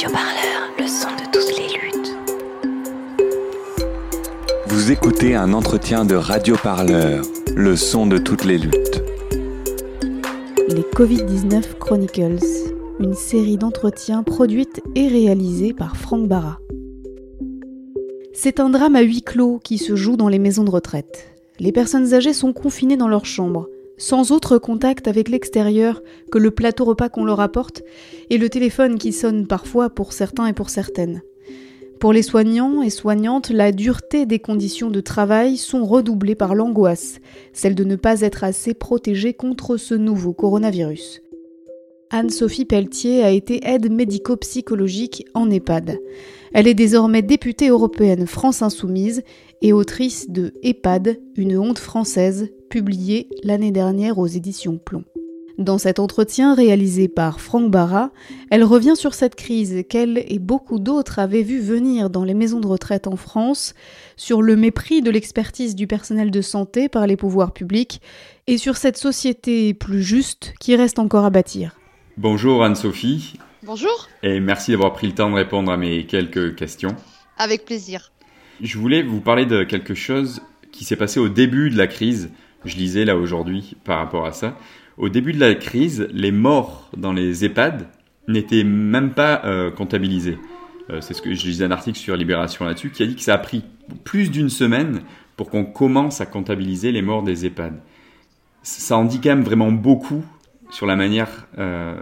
Radio Parleur, le son de toutes les luttes. Vous écoutez un entretien de Radio Parleur, le son de toutes les luttes. Les Covid-19 Chronicles, une série d'entretiens produite et réalisée par Franck Barra. C'est un drame à huis clos qui se joue dans les maisons de retraite. Les personnes âgées sont confinées dans leur chambre, sans autre contact avec l'extérieur que le plateau repas qu'on leur apporte et le téléphone qui sonne parfois pour certains et pour certaines. Pour les soignants et soignantes, la dureté des conditions de travail sont redoublées par l'angoisse, celle de ne pas être assez protégée contre ce nouveau coronavirus. Anne-Sophie Pelletier a été aide médico-psychologique en EHPAD. Elle est désormais députée européenne France Insoumise et autrice de EHPAD, une honte française, publiée l'année dernière aux éditions Plomb. Dans cet entretien réalisé par Franck Barra, elle revient sur cette crise qu'elle et beaucoup d'autres avaient vu venir dans les maisons de retraite en France, sur le mépris de l'expertise du personnel de santé par les pouvoirs publics et sur cette société plus juste qui reste encore à bâtir. Bonjour Anne-Sophie. Bonjour. Et merci d'avoir pris le temps de répondre à mes quelques questions. Avec plaisir. Je voulais vous parler de quelque chose qui s'est passé au début de la crise. Je lisais là aujourd'hui par rapport à ça. Au début de la crise, les morts dans les EHPAD n'étaient même pas euh, comptabilisés. Euh, c'est ce que je lisais un article sur Libération là-dessus qui a dit que ça a pris plus d'une semaine pour qu'on commence à comptabiliser les morts des EHPAD. Ça en dit quand même vraiment beaucoup sur la manière euh,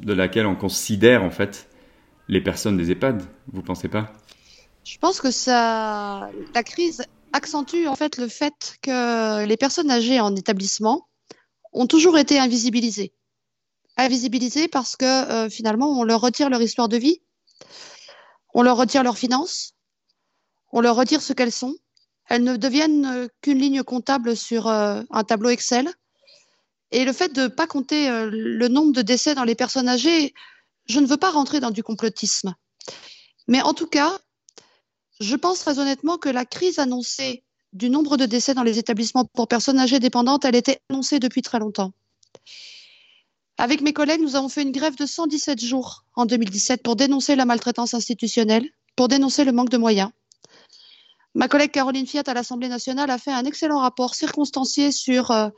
de laquelle on considère en fait les personnes des EHPAD. Vous pensez pas? Je pense que la crise accentue en fait le fait que les personnes âgées en établissement ont toujours été invisibilisées. Invisibilisées parce que euh, finalement, on leur retire leur histoire de vie, on leur retire leurs finances, on leur retire ce qu'elles sont. Elles ne deviennent euh, qu'une ligne comptable sur euh, un tableau Excel. Et le fait de ne pas compter euh, le nombre de décès dans les personnes âgées, je ne veux pas rentrer dans du complotisme. Mais en tout cas, je pense très honnêtement que la crise annoncée du nombre de décès dans les établissements pour personnes âgées dépendantes, elle était annoncée depuis très longtemps. Avec mes collègues, nous avons fait une grève de 117 jours en 2017 pour dénoncer la maltraitance institutionnelle, pour dénoncer le manque de moyens. Ma collègue Caroline Fiat à l'Assemblée nationale a fait un excellent rapport circonstancié sur euh,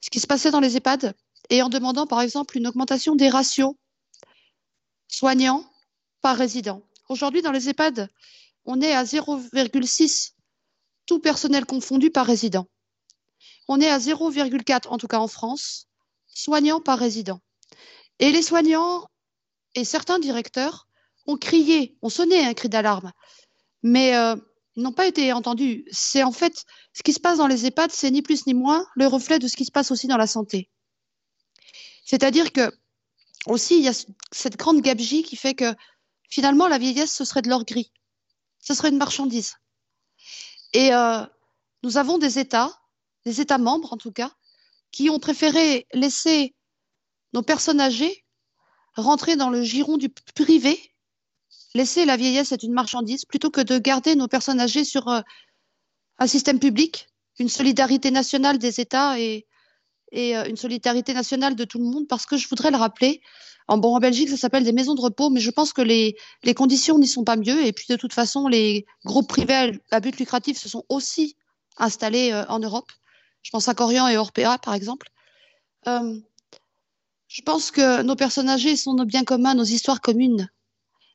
ce qui se passait dans les EHPAD et en demandant par exemple une augmentation des ratios soignants par résident. Aujourd'hui, dans les EHPAD, on est à 0,6 tout personnel confondu par résident. On est à 0,4, en tout cas en France, soignants par résident. Et les soignants et certains directeurs ont crié, ont sonné un cri d'alarme, mais euh, n'ont pas été entendus. C'est en fait ce qui se passe dans les EHPAD, c'est ni plus ni moins le reflet de ce qui se passe aussi dans la santé. C'est-à-dire que aussi il y a cette grande gabegie qui fait que finalement la vieillesse ce serait de l'or gris, ce serait une marchandise. Et euh, nous avons des États, des États membres en tout cas, qui ont préféré laisser nos personnes âgées rentrer dans le giron du privé, laisser la vieillesse être une marchandise, plutôt que de garder nos personnes âgées sur euh, un système public, une solidarité nationale des États et, euh, une solidarité nationale de tout le monde, parce que je voudrais le rappeler, en, bon, Belgique, ça s'appelle des maisons de repos, mais je pense que les, conditions n'y sont pas mieux. Et puis, de toute façon, les groupes privés à but lucratif se sont aussi installés euh, en Europe. Je pense à Corian et Orpea, par exemple. Je pense que nos personnes âgées sont nos biens communs, nos histoires communes,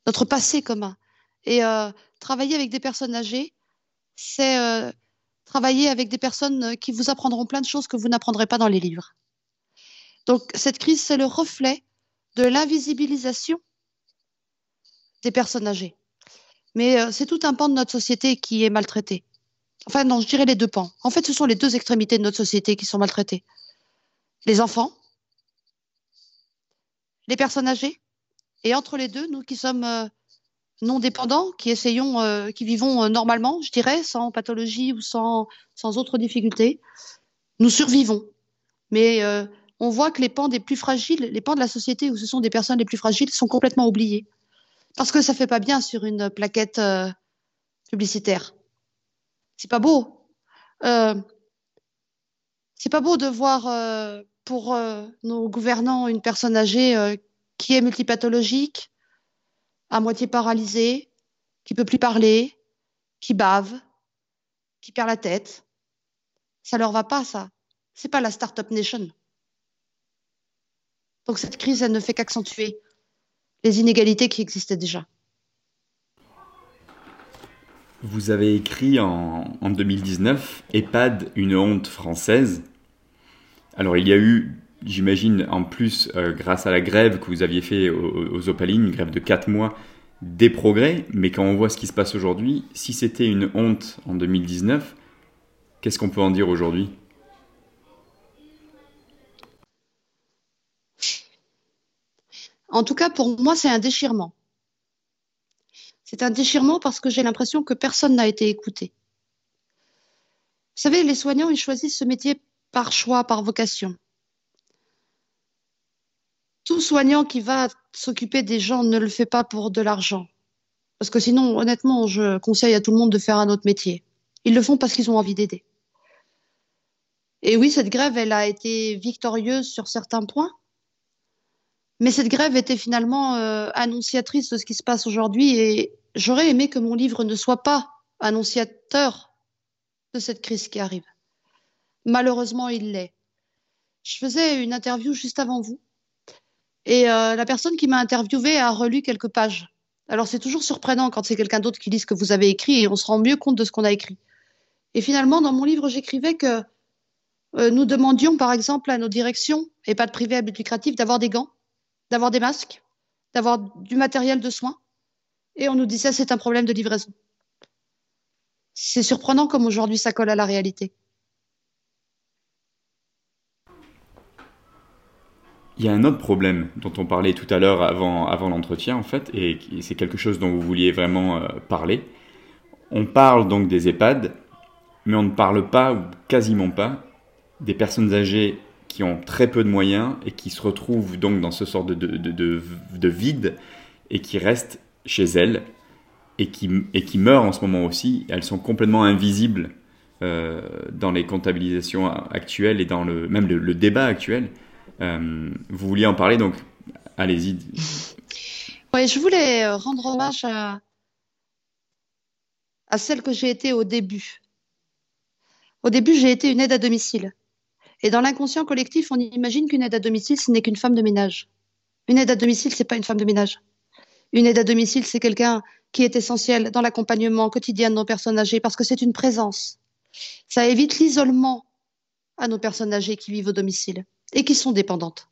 notre passé commun. Et euh, travailler avec des personnes âgées, c'est euh, travailler avec des personnes qui vous apprendront plein de choses que vous n'apprendrez pas dans les livres. Donc, cette crise, c'est le reflet de l'invisibilisation des personnes âgées. Mais euh, c'est tout un pan de notre société qui est maltraité. Enfin, non, je dirais les deux pans. En fait, ce sont les deux extrémités de notre société qui sont maltraitées. Les enfants, les personnes âgées, et entre les deux, nous qui sommes euh, non dépendants, qui essayons, euh, qui vivons euh, normalement, je dirais, sans pathologie ou sans, autres difficultés, nous survivons. Mais on voit que les pans des plus fragiles, les pans de la société où ce sont des personnes les plus fragiles, sont complètement oubliés. Parce que ça fait pas bien sur une plaquette publicitaire. C'est pas beau. C'est pas beau de voir pour nos gouvernants une personne âgée qui est multipathologique, à moitié paralysé, qui peut plus parler, qui bave, qui perd la tête. Ça leur va pas, ça. C'est pas la start-up nation. Donc cette crise, elle ne fait qu'accentuer les inégalités qui existaient déjà. Vous avez écrit en, 2019 EHPAD, une honte française. Alors il y a eu, j'imagine, en plus, euh, grâce à la grève que vous aviez fait aux, aux Opalines, une grève de 4 mois, des progrès, mais quand on voit ce qui se passe aujourd'hui, si c'était une honte en 2019, qu'est-ce qu'on peut en dire aujourd'hui? En tout cas, pour moi, c'est un déchirement. C'est un déchirement parce que j'ai l'impression que personne n'a été écouté. Vous savez, les soignants, ils choisissent ce métier par choix, par vocation. Tout soignant qui va s'occuper des gens ne le fait pas pour de l'argent. Parce que sinon, honnêtement, je conseille à tout le monde de faire un autre métier. Ils le font parce qu'ils ont envie d'aider. Et oui, cette grève, elle a été victorieuse sur certains points. Mais cette grève était finalement euh, annonciatrice de ce qui se passe aujourd'hui et j'aurais aimé que mon livre ne soit pas annonciateur de cette crise qui arrive. Malheureusement, il l'est. Je faisais une interview juste avant vous et euh, la personne qui m'a interviewé a relu quelques pages. Alors c'est toujours surprenant quand c'est quelqu'un d'autre qui lit ce que vous avez écrit et on se rend mieux compte de ce qu'on a écrit. Et finalement, dans mon livre, j'écrivais que euh, nous demandions, par exemple, à nos directions, et pas de privé à but lucratif, d'avoir des gants d'avoir des masques, d'avoir du matériel de soins. Et on nous disait c'est un problème de livraison. C'est surprenant comme aujourd'hui ça colle à la réalité. Il y a un autre problème dont on parlait tout à l'heure avant, l'entretien, en fait, et c'est quelque chose dont vous vouliez vraiment euh, parler. On parle donc des EHPAD, mais on ne parle pas, ou quasiment pas, des personnes âgées qui ont très peu de moyens et qui se retrouvent donc dans ce sort de, de, de, de vide et qui restent chez elles et qui, et qui meurent en ce moment aussi. Elles sont complètement invisibles euh, dans les comptabilisations actuelles et dans le, même le, débat actuel. Euh, vous vouliez en parler, donc allez-y. Oui, je voulais euh, rendre hommage à, celle que j'ai été au début. Au début, j'ai été une aide à domicile. Et dans l'inconscient collectif, on imagine qu'une aide à domicile, ce n'est qu'une femme de ménage. Une aide à domicile, c'est pas une femme de ménage. Une aide à domicile, c'est quelqu'un qui est essentiel dans l'accompagnement quotidien de nos personnes âgées parce que c'est une présence. Ça évite l'isolement à nos personnes âgées qui vivent au domicile et qui sont dépendantes.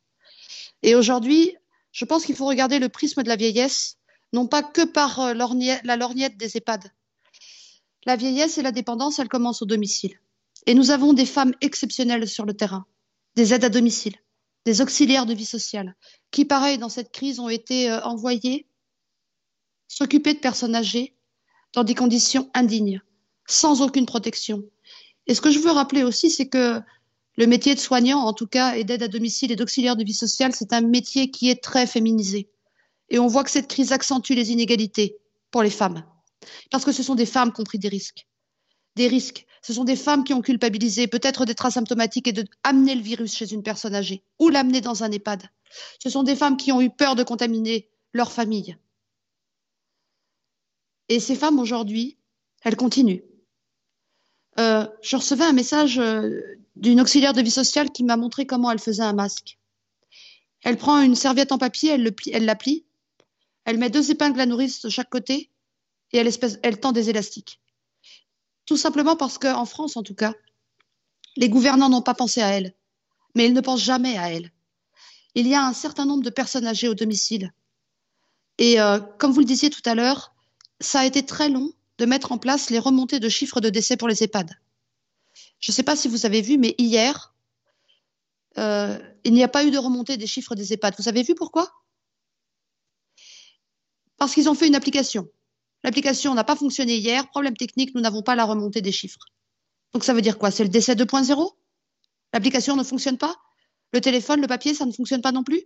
Et aujourd'hui, je pense qu'il faut regarder le prisme de la vieillesse, non pas que par euh, la lorgnette des EHPAD. La vieillesse et la dépendance, elles commencent au domicile. Et nous avons des femmes exceptionnelles sur le terrain, des aides à domicile, des auxiliaires de vie sociale, qui, pareil, dans cette crise, ont été euh, envoyées s'occuper de personnes âgées dans des conditions indignes, sans aucune protection. Et ce que je veux rappeler aussi, c'est que le métier de soignant, en tout cas, et d'aide à domicile et d'auxiliaire de vie sociale, c'est un métier qui est très féminisé. Et on voit que cette crise accentue les inégalités pour les femmes. Parce que ce sont des femmes qui ont pris des risques. Des risques ce sont des femmes qui ont culpabilisé, peut-être d'être asymptomatiques et de amener le virus chez une personne âgée ou l'amener dans un EHPAD. Ce sont des femmes qui ont eu peur de contaminer leur famille. Et ces femmes aujourd'hui, elles continuent. Euh, je recevais un message euh, d'une auxiliaire de vie sociale qui m'a montré comment elle faisait un masque. Elle prend une serviette en papier, elle, le plie, elle la plie, elle met deux épingles à nourrice de chaque côté et elle, elle tend des élastiques. Tout simplement parce qu'en France, en tout cas, les gouvernants n'ont pas pensé à elle, mais ils ne pensent jamais à elle. Il y a un certain nombre de personnes âgées au domicile. Et euh, comme vous le disiez tout à l'heure, ça a été très long de mettre en place les remontées de chiffres de décès pour les EHPAD. Je ne sais pas si vous avez vu, mais hier, euh, il n'y a pas eu de remontée des chiffres des EHPAD. Vous avez vu pourquoi? Parce qu'ils ont fait une application. L'application n'a pas fonctionné hier, problème technique, nous n'avons pas la remontée des chiffres. Donc ça veut dire quoi? C'est le décès 2.0 L'application ne fonctionne pas? Le téléphone, le papier, ça ne fonctionne pas non plus?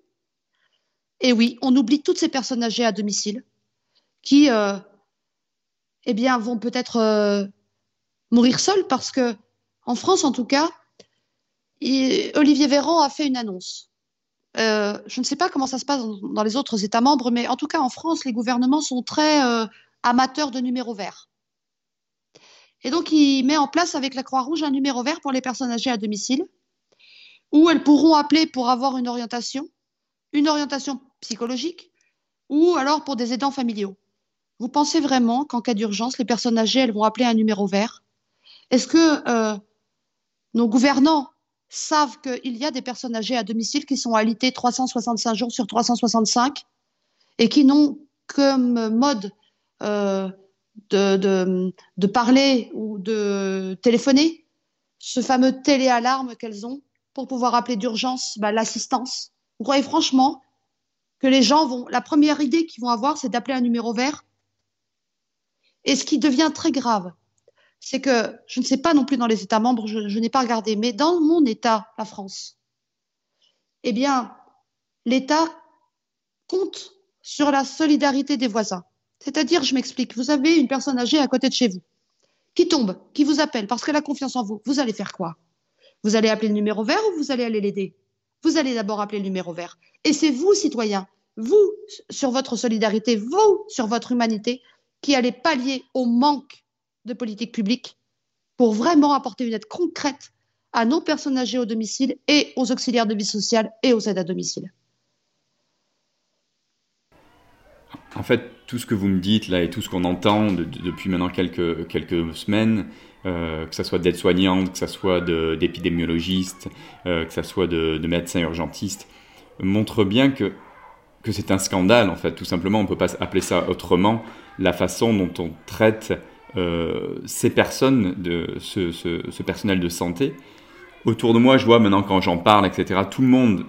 Et oui, on oublie toutes ces personnes âgées à domicile qui, euh, eh bien, vont peut-être euh, mourir seules parce que, en France en tout cas, Olivier Véran a fait une annonce. Euh, je ne sais pas comment ça se passe dans, les autres États membres, mais en tout cas en France, les gouvernements sont très euh, amateurs de numéros verts. Et donc, il met en place avec la Croix-Rouge un numéro vert pour les personnes âgées à domicile, où elles pourront appeler pour avoir une orientation, une orientation psychologique, ou alors pour des aidants familiaux. Vous pensez vraiment qu'en cas d'urgence, les personnes âgées, elles vont appeler un numéro vert? Est-ce que euh, nos gouvernants savent qu'il y a des personnes âgées à domicile qui sont alitées 365 jours sur 365 et qui n'ont comme mode euh, de, de, parler ou de téléphoner ce fameux téléalarme qu'elles ont pour pouvoir appeler d'urgence bah, l'assistance. Vous croyez franchement que les gens vont, la première idée qu'ils vont avoir, c'est d'appeler un numéro vert? Et ce qui devient très grave, c'est que je ne sais pas non plus dans les États membres, je, n'ai pas regardé, mais dans mon État, la France, eh bien, l'État compte sur la solidarité des voisins. C'est-à-dire, je m'explique, vous avez une personne âgée à côté de chez vous qui tombe, qui vous appelle parce qu'elle a confiance en vous. Vous allez faire quoi? Vous allez appeler le numéro vert ou vous allez aller l'aider? Vous allez d'abord appeler le numéro vert. Et c'est vous, citoyens, vous, sur votre solidarité, vous, sur votre humanité, qui allez pallier au manque de politique publique pour vraiment apporter une aide concrète à nos personnes âgées au domicile et aux auxiliaires de vie sociale et aux aides à domicile. En fait, tout ce que vous me dites là et tout ce qu'on entend de, de, depuis maintenant quelques, quelques semaines, euh, que ce soit d'aide-soignante, que ce soit d'épidémiologistes, euh, que ce soit de, de, médecins urgentistes, montre bien que, que c'est un scandale en fait. Tout simplement, on ne peut pas appeler ça autrement. La façon dont on traite euh, ces personnes, de, ce, ce, ce, personnel de santé. Autour de moi, je vois maintenant quand j'en parle, etc., tout le monde,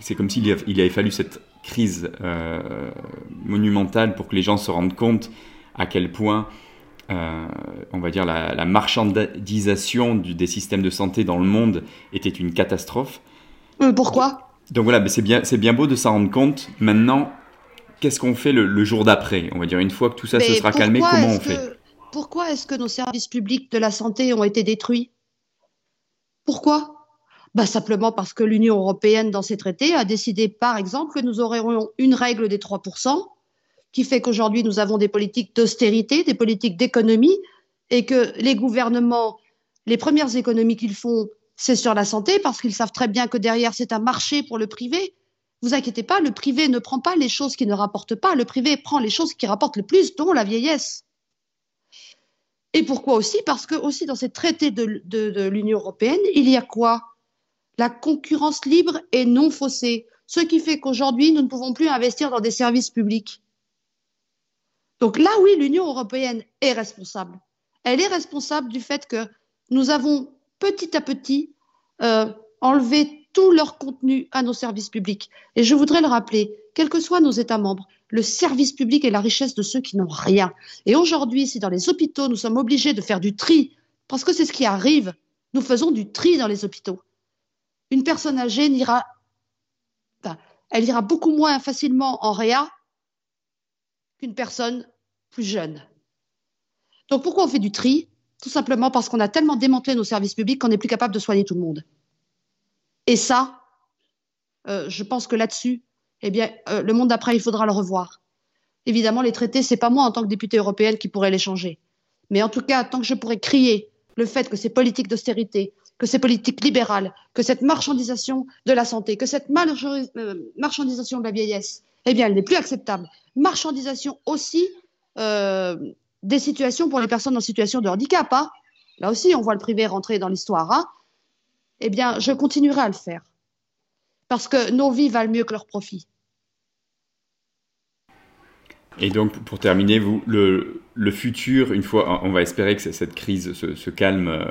c'est comme s'il il avait fallu cette crise euh, monumentale pour que les gens se rendent compte à quel point, euh, on va dire, la, la marchandisation du, des systèmes de santé dans le monde était une catastrophe. Pourquoi? Donc voilà, c'est bien, bien beau de s'en rendre compte. Maintenant, qu'est-ce qu'on fait le, le jour d'après? On va dire, une fois que tout ça Mais se sera calmé, comment on fait? Pourquoi est-ce que nos services publics de la santé ont été détruits? Pourquoi? Bah, Simplement parce que l'Union européenne, dans ses traités, a décidé, par exemple, que nous aurions une règle des 3%, qui fait qu'aujourd'hui, nous avons des politiques d'austérité, des politiques d'économie, et que les gouvernements, les premières économies qu'ils font, c'est sur la santé, parce qu'ils savent très bien que derrière, c'est un marché pour le privé. Vous inquiétez pas, le privé ne prend pas les choses qui ne rapportent pas, le privé prend les choses qui rapportent le plus, dont la vieillesse. Et pourquoi aussi? Parce que aussi dans ces traités de, l'Union européenne, il y a quoi? La concurrence libre et non faussée, ce qui fait qu'aujourd'hui, nous ne pouvons plus investir dans des services publics. Donc là, oui, l'Union européenne est responsable. Elle est responsable du fait que nous avons petit à petit euh, enlevé tout leur contenu à nos services publics. Et je voudrais le rappeler, quels que soient nos États membres, le service public est la richesse de ceux qui n'ont rien. Et aujourd'hui, si dans les hôpitaux, nous sommes obligés de faire du tri, parce que c'est ce qui arrive, nous faisons du tri dans les hôpitaux une personne âgée n'ira, elle ira beaucoup moins facilement en réa qu'une personne plus jeune. Donc pourquoi on fait du tri? Tout simplement parce qu'on a tellement démantelé nos services publics qu'on n'est plus capable de soigner tout le monde. Et ça, euh, je pense que là-dessus, eh bien, euh, le monde d'après, il faudra le revoir. Évidemment, les traités, c'est pas moi en tant que députée européenne qui pourrais les changer. Mais en tout cas, tant que je pourrais crier le fait que ces politiques d'austérité, que ces politiques libérales, que cette marchandisation de la santé, que cette euh, marchandisation de la vieillesse, eh bien, elle n'est plus acceptable. Marchandisation aussi euh, des situations pour les personnes en situation de handicap. Hein. Là aussi, on voit le privé rentrer dans l'histoire. Hein. Eh bien, je continuerai à le faire. Parce que nos vies valent mieux que leurs profits. Et donc, pour terminer, vous, le, le, futur, une fois, on va espérer que cette crise se, se calme euh,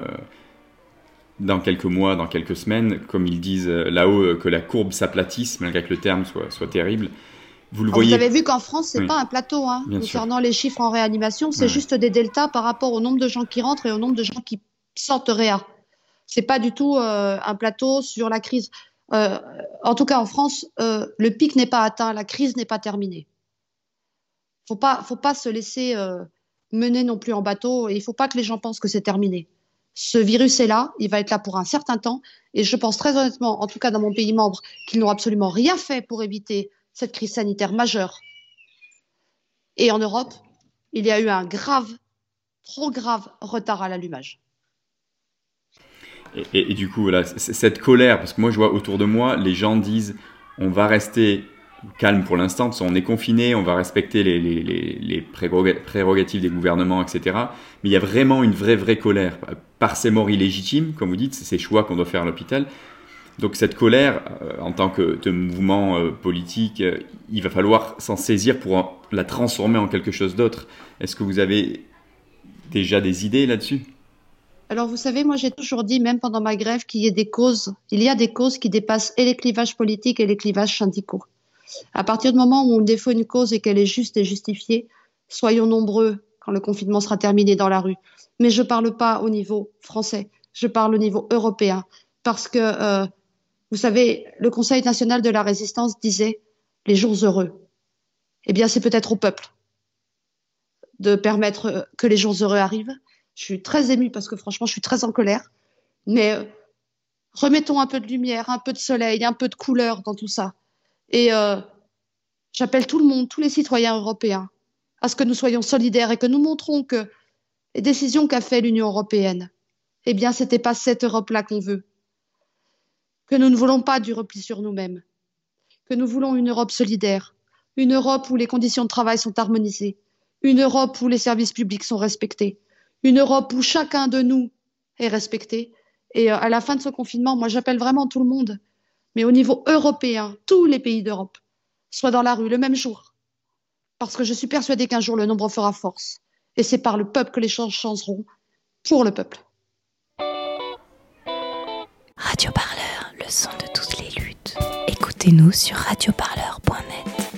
dans quelques mois, dans quelques semaines, comme ils disent euh, là-haut, euh, que la courbe s'aplatisse, malgré que le terme soit, soit terrible. Vous le voyez. Vous avez vu qu'en France, c'est oui. pas un plateau, hein, concernant sûr. les chiffres en réanimation, c'est juste des deltas par rapport au nombre de gens qui rentrent et au nombre de gens qui sortent réa. C'est pas du tout euh, un plateau sur la crise. Euh, en tout cas, en France, euh, le pic n'est pas atteint, la crise n'est pas terminée faut pas, faut pas se laisser euh, mener non plus en bateau. Et il faut pas que les gens pensent que c'est terminé. Ce virus est là, il va être là pour un certain temps, et je pense très honnêtement, en tout cas dans mon pays membre, qu'ils n'ont absolument rien fait pour éviter cette crise sanitaire majeure. Et en Europe, il y a eu un grave, trop grave retard à l'allumage. Et, du coup, voilà, cette colère, parce que moi je vois autour de moi, les gens disent on va rester calme pour l'instant, on est confiné, on va respecter les, prérogatives des gouvernements, etc. Mais il y a vraiment une vraie, vraie colère par ces morts illégitimes, comme vous dites, ces choix qu'on doit faire à l'hôpital. Donc cette colère, euh, en tant que, mouvement euh, politique, euh, il va falloir s'en saisir pour la transformer en quelque chose d'autre. Est-ce que vous avez déjà des idées là-dessus? Alors, vous savez, moi, j'ai toujours dit, même pendant ma grève, qu'il y a des causes, il y a des causes qui dépassent et les clivages politiques et les clivages syndicaux. À partir du moment où on défaut une cause et qu'elle est juste et justifiée, soyons nombreux quand le confinement sera terminé dans la rue. Mais je ne parle pas au niveau français, je parle au niveau européen. Parce que, euh, vous savez, le Conseil national de la résistance disait les jours heureux. Eh bien, c'est peut-être au peuple de permettre que les jours heureux arrivent je suis très émue parce que franchement, je suis très en colère. Mais euh, remettons un peu de lumière, un peu de soleil, un peu de couleur dans tout ça. Et euh, j'appelle tout le monde, tous les citoyens européens, à ce que nous soyons solidaires et que nous montrons que les décisions qu'a fait l'Union européenne, eh bien, c'était pas cette Europe-là qu'on veut. Que nous ne voulons pas du repli sur nous-mêmes. Que nous voulons une Europe solidaire. Une Europe où les conditions de travail sont harmonisées. Une Europe où les services publics sont respectés une Europe où chacun de nous est respecté. Et euh, à la fin de ce confinement, moi j'appelle vraiment tout le monde, mais au niveau européen, tous les pays d'Europe, soient dans la rue le même jour. Parce que je suis persuadée qu'un jour le nombre fera force. Et c'est par le peuple que les choses changeront pour le peuple. Radio Parleur, le son de toutes les luttes. Écoutez-nous sur radioparleur.net.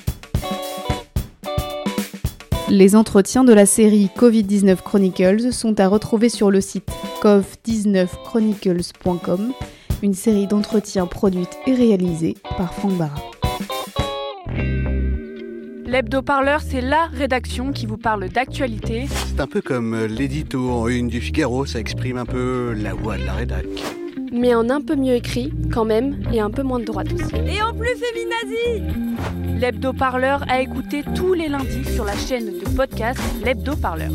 Les entretiens de la série Covid-19 Chronicles sont à retrouver sur le site cov19chronicles.com, une série d'entretiens produite et réalisée par Franck Barra. L'hebdo-parleur, c'est la rédaction qui vous parle d'actualité. C'est un peu comme l'édito en une du Figaro, ça exprime un peu la voix de la rédac mais en un peu mieux écrit quand même et un peu moins de droite aussi. Et en plus féminazi L'hebdo parleur a écouté tous les lundis sur la chaîne de podcast L'hebdo parleur.